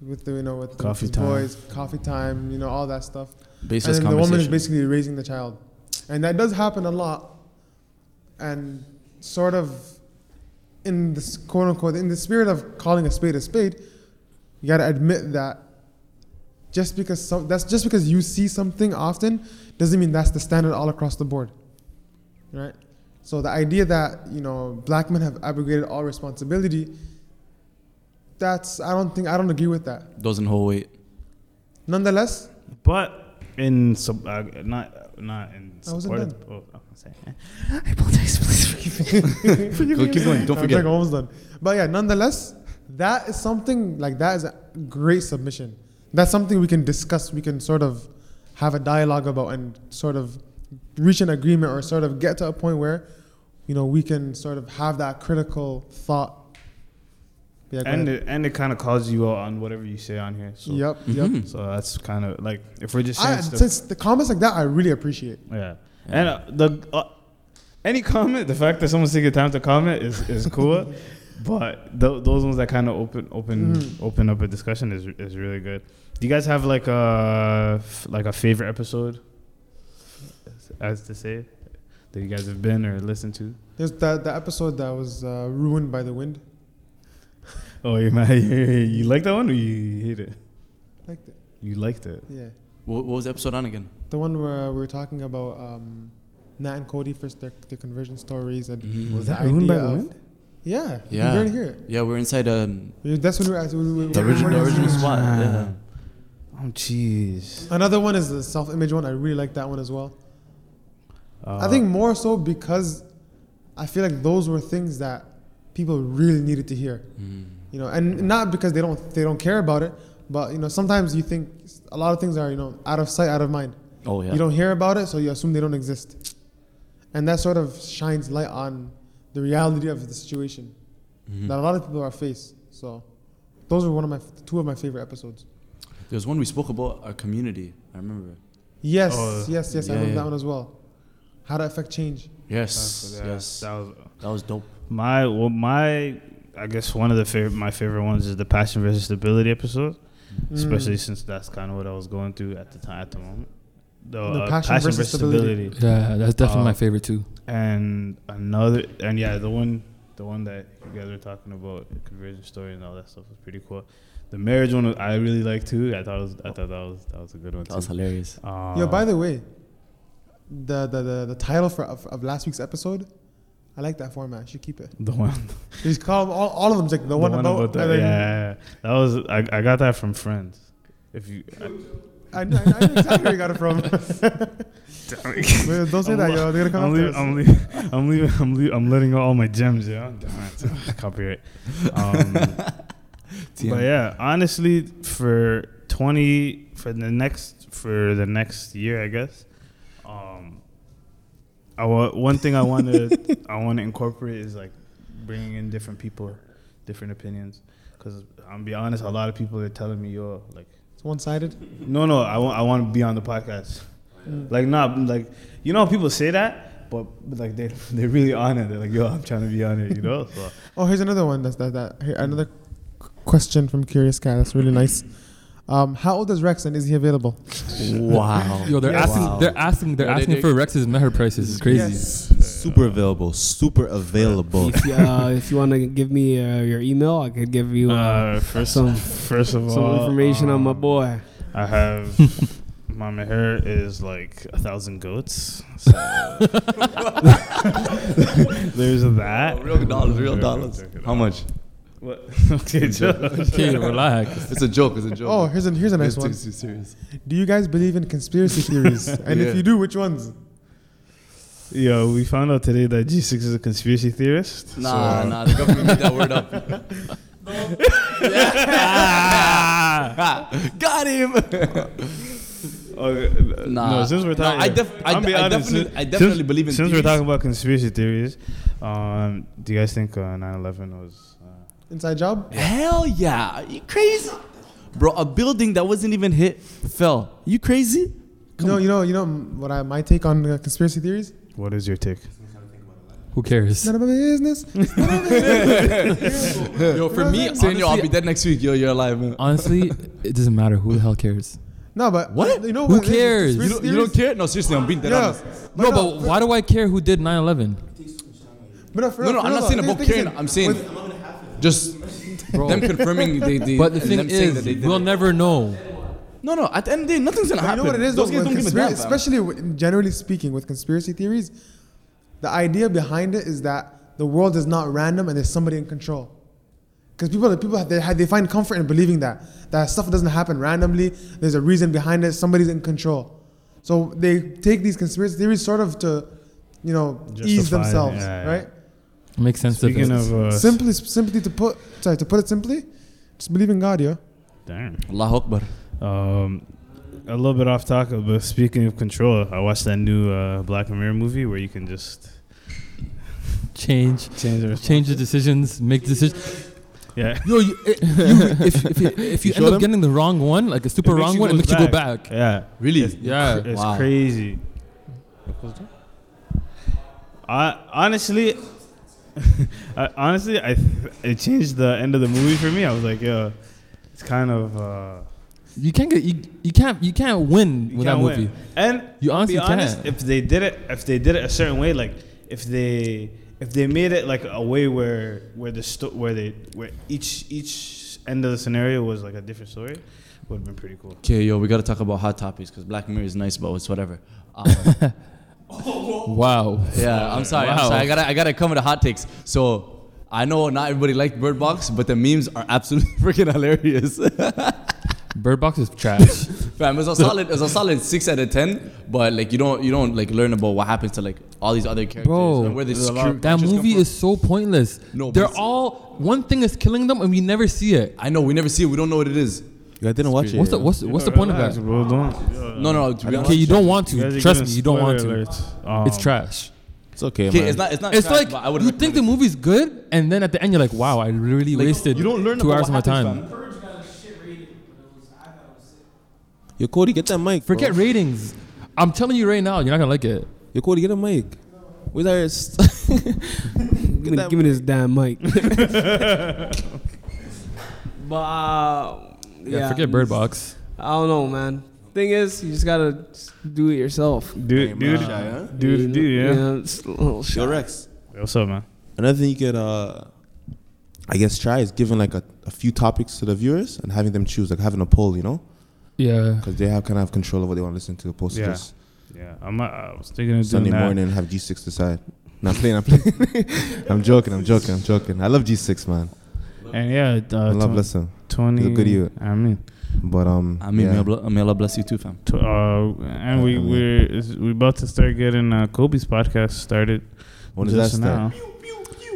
with the you know with the, Coffee his time. boys, coffee time, you know all that stuff Baseless and the woman is basically raising the child, and that does happen a lot. And sort of, in this quote unquote, in the spirit of calling a spade a spade, you gotta admit that just because some, that's just because you see something often doesn't mean that's the standard all across the board, right? So the idea that you know black men have abrogated all responsibility, that's I don't think I don't agree with that. Doesn't hold weight. Nonetheless, But in sub, uh, not not in I wasn't support. done. Of, oh, I'm saying. I apologize. Please forgive me. Go, keep going. Don't forget. I'm like almost done. But yeah, nonetheless, that is something like that is a great submission. That's something we can discuss. We can sort of have a dialogue about and sort of reach an agreement or sort of get to a point where, you know, we can sort of have that critical thought. Yeah, and ahead. it, and it kind of calls you out on whatever you say on here. So yep, Mhm. yep. so that's kind of like if we're just saying I, stuff, since the comments like that, I really appreciate. yeah. And uh, the uh, any comment, the fact that someone's taking time to comment is is cool. But th- those ones that kind of open open Mhm. open up a discussion is is really good. Do you guys have like a f- like a favorite episode, as to say, that you guys have been or listened to? There's that the episode that was uh, ruined by the wind. Oh, you man, you like that one or you hate it? Liked it. You liked it. Yeah. What, what was the episode on again? The one where we were talking about um, Nat and Cody first their, their conversion stories and Mhm. Was the that ruined by the wind? yeah, Yeah. you barely hear it. Yeah, we're inside um, Yeah, That's when we were at, we, we, the we- original, the original spot. Yeah. Oh, jeez. Another one is the self-image one. I really like that one as well. Uh, I think more so because I feel like those were things that people really needed to hear. Mm. You know, and not because they don't they don't care about it, but you know sometimes you think a lot of things are you know out of sight, out of mind. Oh yeah. You don't hear about it, so you assume they don't exist. And that sort of shines light on the reality of the situation Mhm. that a lot of people are faced. So, those were one of my two of my favorite episodes. There's one we spoke about our community. I remember. Yes, Oh, yes, yes. I remember yeah. that one as well. How to affect change. Yes. yeah, yes. That was That was dope. my well, my. I guess one of the favorite my favorite ones is the passion versus stability episode, Mm. especially since that's kind of what I was going through at the time at the moment. The, The uh, passion versus stability. Yeah, that's definitely Uh, my favorite too. and another and yeah the one the one that you guys were talking about the conversion story and all that stuff was pretty cool the marriage one i really liked too i thought it was i thought that was that was a good one That was hilarious. uh, Yo, by the way, the the the, the title for of, of last week's episode, I like that format. Should keep it. the one Just call them all, all of them like the, one, about. that, and then- yeah that was I, I got that from friends if you I, I, know, I know exactly where you got it from. Wait, don't say that, yo. They're gonna come I'm, leaving. I'm, leaving, I'm leaving I'm leaving I'm letting out all my gems it. copyright um, But yeah, honestly, for twenty for the next for the next year, I guess. Um, I want one thing I want to I want to incorporate is like bringing in different people, different opinions. Because I'm be honest, a lot of people are telling me, "Yo, like, It's one sided. no, no, I want I want to be on the podcast." Like, not like you know, people say that, but, but like they they're really on it. They're like, "Yo, I'm trying to be on it," you know. So Oh, here's another one. That's that. that here, another question from Curious Cat. That's really nice. Um, how old is Rex and is he available? Wow. Yo, they're Yes. asking, Wow. they're asking, they're Yo, asking they- for Rex's meher prices. It's crazy. Yes. Super available. Super available. If you, uh, if you want to give me uh, your email, I could give you uh, Uh, first, some- first of all, some information on my um, boy. I have my hair is like a thousand goats. So there's that. Oh, real dollars, real dollars. How much? What? okay, joke. Okay, relax. It's a joke. It's a joke. Oh, here's a here's a nice It's one. too serious. Do you guys believe in conspiracy theories? And Yeah. if you do, which ones? Yo, we found out today that G6 is a conspiracy theorist. Nah, so- nah. The government made that word up. Got him. Okay, Nah. No, since we're No, talking, I def- I I'll d- be I honest, definitely- I definitely since- believe in Since we're talking about conspiracy theories, um, do you guys think uh, 9/11 was? Inside job? Hell yeah. Are you crazy? Bro, a building that wasn't even hit fell. You crazy? No, know, you know, you know what I my take on uh, conspiracy theories? what is your take? Who cares? None of my business. Yo, for me, Saying, yo, I'll be dead next week. Yo, you're alive. man. honestly, it doesn't matter. Who the hell cares? No, but What? You know Who what? Cares? You don't, you don't care? No, seriously, I'm being dead Yeah. honest. No, but why do I care who did 9/11? But no, for No, real, no, I'm not though. saying I about caring. I'm saying with- just Bro. them confirming they, they But the thing them is, that they we'll it. never know. No, no. At the end of the day, nothing's gonna But you happen. know what it is, though, Those guys don't give a conspira- damn. fam. especially with- generally speaking, with conspiracy theories, the idea behind it is that the world is not random and there's somebody in control. Because people, people they, have- they find comfort in believing that that stuff doesn't happen randomly. There's a reason behind it. Somebody's in control. So they take these conspiracy theories sort of to, you know, ease Justify it, themselves, yeah, yeah. right? Makes sense. to Speaking this. of, uh, simply, simply to put, sorry, to put it simply, just believe in God, yo. damn. Allah Akbar. Um, a little bit off topic, but speaking of control, I watched that new uh, Black Mirror movie where you can just change, change the change the decisions, make decisions. Yeah. Yo, you, it, you, if, if you, if you, You end up them? getting the wrong one, like a super wrong one, it go makes you go back. Yeah. Really? It's, Yeah. It's Wow. crazy. I honestly, I, honestly, I th- it changed the end of the movie for me. I was like, yo, it's kind of uh, You can't get you, you can't you can't win you with that can't movie. win. And You honestly be honest, can't. if they did it, if they did it a certain way, like if they if they made it like a way where where the sto- where they where each each end of the scenario was like a different story, would have been pretty cool. Okay, yo, we gotta talk about hot topics because Black Mirror is nice, but it's whatever. Um, Wow. yeah, I'm sorry. I'm sorry. I gotta, I gotta come with the hot takes. So I know not everybody liked Bird Box, but the memes are absolutely freaking hilarious. Bird Box is trash. Fam, it's a solid, it's a solid six out of ten. But like, you don't, you don't like learn about what happens to like all these other characters Bro, and where they there's a lot- screw. that movie is so pointless. No, they're all one thing is killing them, and we never see it. I know we never see it. We don't know what it is. You guys didn't watch it. What's the what's, what's the point of that? bro, don't- No, no. To Okay, you don't want to. Trust me, you don't want to. Um, It's trash. It's okay, Okay, man. it's not. It's not. It's trash, like but I would you think the movie's good, and then at the end you're like, "Wow, I really Like, wasted you don't learn two hours of my time." happens, Yo, Cody, get that mic. bro. Forget ratings. I'm telling you right now, you're not gonna like it. Yo, Cody, get a mic. Where's our? Give me, give me this damn mic. but uh, Yeah, yeah, forget Bird Box. I don't know, man. Thing is, you just gotta do it yourself. dude, dude, Shy, huh? dude, dude, yeah. it's a little Yo. Rex. What's up, man? Another thing you could, uh, I guess, try is giving like a, a few topics to the viewers and having them choose, like having a poll, you know, Yeah. because they have kind of have control of what they want to listen to, opposed to Yeah. just Yeah, I'm. uh, I was thinking of Sunday doing that. morning have G6 decide. No, I'm playing. I'm playing. I'm joking. I'm joking. I'm joking. I love G6, man. And yeah, uh, Allah tw- bless him. twenty. He's a good year. I mean, But um, I mean, yeah. may, Allah, may Allah bless you too, fam. tw- uh, and we I mean- we're is- we about to start getting uh, Cody's podcast started. when does that just start? now.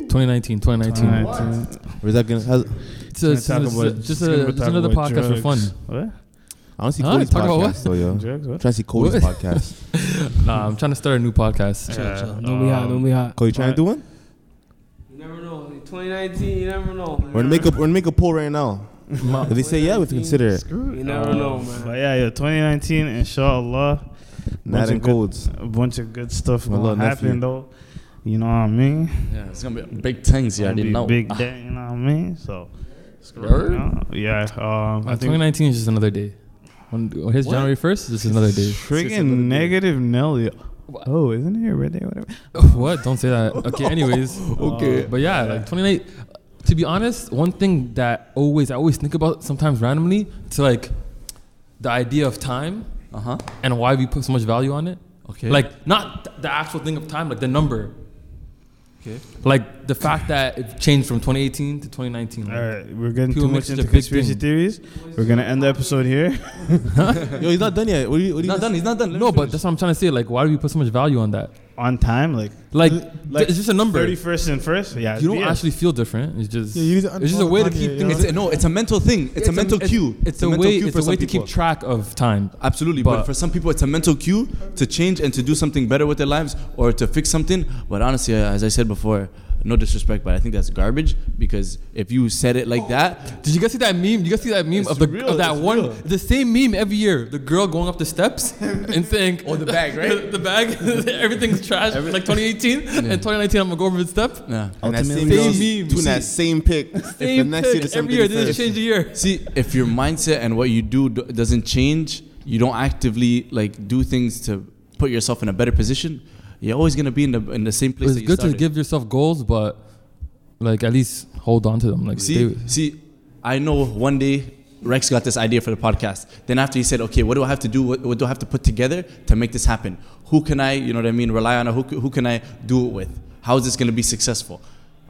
2019, 2019. 2019. Where's that gonna? Has, It's, a, it's, Gonna it's, talk a- just, a, just another about podcast for fun. drugs. What? I don't see Huh? Cody's Talk about what? podcast though, yo. I'm Drugs? What? trying to see Cody's podcast. Nah, I'm trying to start a new podcast. Yeah, Don't be hot. um, Don't be hot. Cody, trying to do one? You never know. 2019, you never know. We're gonna make a we're gonna make a poll right now. If they say yeah, we have to consider it. You never Um, know, man. But yeah, yeah, 2019, inshallah. Nat bunch and of good- codes. A bunch of good stuff My gonna happen nephew. though. You know what I mean? Yeah, it's gonna be big things. Yeah, I didn't know. Big day, you know what I mean? So Uh, yeah. Um, I Uh, think 2019 is just another day. When, when his What? January 1st, it's just another day. friggin' negative Nelly. Oh, isn't it a red day? Whatever. what? Don't say that. Okay. Anyways. Okay. But yeah, like 28. To be honest, one thing that always I always think about sometimes randomly to like the idea of time Uh huh. and why we put so much value on it. Okay. Like not th- the actual thing of time, like the number. Okay. Like the fact that it changed from 2018 to 2019. All like- right, we're getting too much into conspiracy theories. We're gonna end the episode here. Yo, he's not done yet. What do you? What do you Not done. He's not done. Let No, but finish. that's what I'm trying to say. Like, why do we put so much value on that? On time, like Like, like it's just a number. thirty first and first. Yeah, You don't yeah. actually feel different. It's just, Yeah, you it's just a way to keep yeah. things. It's no, it's a mental thing. It's, a mental cue. It's, a, mental way. cue It's for a way some to keep track of time. Absolutely, but, But- for some people, it's a mental cue to change and to do something better with their lives or to fix something. But honestly, uh, as I said before, no disrespect, but I think that's garbage because if you said it like that, Did you guys see that meme? Did you guys see that meme It's of the real, of that one real. the same meme every year? The girl going up the steps and saying, Oh, the bag, right? the bag, everything's trash. like 2018 and 2019, I'm gonna go over the step. yeah. And oh, that Ultimately- same Same meme. doing that same pic. Same if the next year thing there's every year. They just change the year. See, if your mindset and what you do doesn't change, you don't actively like do things to put yourself in a better position. You're always gonna be in the in the same place. It's good to give yourself goals, but like at least hold on to them. Like See, stay- see, I know one day Rex got this idea for the podcast. Then after he said, okay, what do I have to do? What, what do I have to put together to make this happen? Who can I, you know what I mean, rely on? Or who, who can I do it with? How is this going to be successful?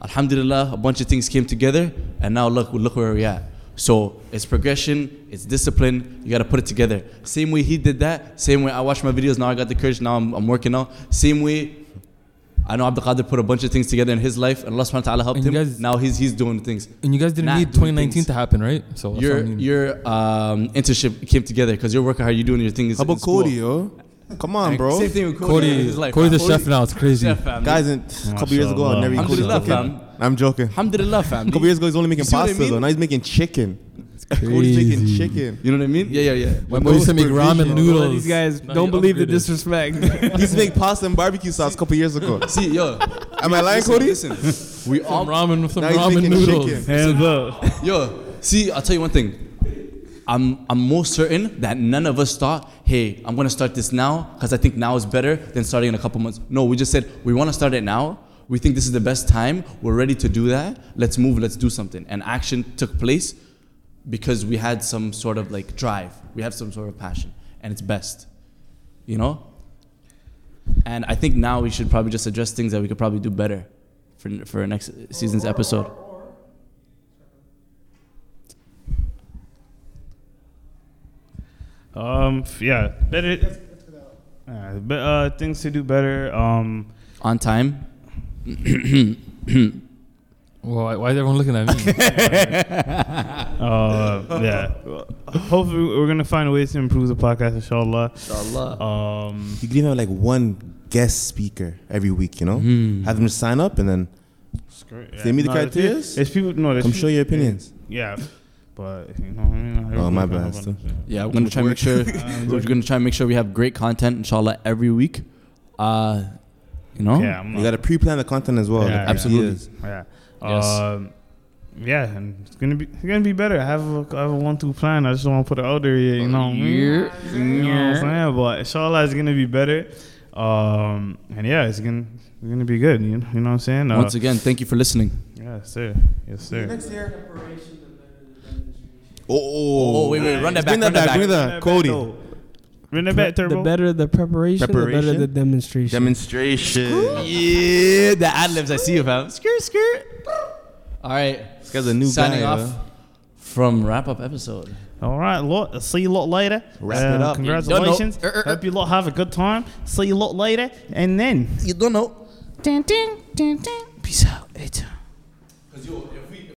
Alhamdulillah, a bunch of things came together, and now look, look where we're at. So it's progression, it's discipline. You got to put it together. Same way he did that. Same way I watch my videos. Now I got the courage. Now I'm, I'm working out. Same way I know Abdul Qadir put a bunch of things together in his life, and Allah subhanahu wa ta'ala helped him. you guys- now he's he's doing things. and you guys didn't Not need 2019 things. to happen, right? So Your I mean. your um, internship came together because you're working hard. You're doing your things. How in about. Cody, yo? Come on, bro. Same thing with Cody. Cody, His life, Cody's a fam. chef now. It's crazy. Chef. Guys, a couple years ago, I never eat Cody Alhamdulillah, cooking. fam. I'm joking. A Alhamdulillah, fam. A couple years ago, he's only making You see what I pasta mean? though. Now he's making chicken. Cody's Crazy. making chicken. You know what I mean? Yeah, yeah, yeah. My boy used to make ramen noodles. All these guys Now don't believe the disrespect. He used to make pasta and barbecue sauce a couple years ago. See, yo. Am I lying, listen, Cody? Listen, we all Some ramen, some Now ramen noodles. chicken. Hands up. Yo, see, I'll tell you one thing. I'm, I'm most certain that none of us thought, hey, I'm gonna start this now because I think now is better than starting in a couple months. No, we just said we wanna start it now. We think this is the best time. We're ready to do that. Let's move, let's do something. And action took place because we had some sort of like drive. We have some sort of passion. And it's best. You know? And I think now we should probably just address things that we could probably do better for, for next season's episode. Um, yeah, better. Uh, be, uh, things to do better. Um, On time. Why, why is everyone looking at me? uh, yeah. Hopefully, we're gonna find a ways to improve the podcast, inshallah. Inshallah. Um, You can even have like one guest speaker every week, you know? Hmm. Have them just sign up and then They meet the there's- criterias? There's people. No, there's come people- show your opinions. Yeah, but you know, I mean, Oh, my everyone- bad, still. Yeah, we're gonna try and make sure we're gonna try and make sure we have great content, inshallah, every week. Uh, you know. Yeah, I'm You got to pre-plan the content as well. Yeah, like yeah. Absolutely. ideas. Yeah. Yes. Um, yeah, and it's gonna be it's gonna be better. I have a, I have a one two plan. I just don't want to put it out there yet. You know. You know what I'm saying? But inshallah, it's gonna be better. Um, and yeah, it's gonna it's gonna be good. You know, you know what I'm saying? Uh, Once again, thank you for listening. yeah, sir. Yes, sir. Next year. Oh, Oh, wait, wait, run that back, that run that back. Bring back. that, Cody. Run that back, Turbo. The better the preparation, the better the demonstration. Demonstration. Yeah, the ad libs. I see you, fam. Skirt, skirt. All right. This guy's a new Signing guy. off yo. from wrap up episode. All right, lot. See you lot later. Wrap uh, it up. Congratulations. You don't. Hope you lot have a good time. See you lot later, and then. You don't know. Dun, dun, dun, dun. Peace out. Hey, Because yo, if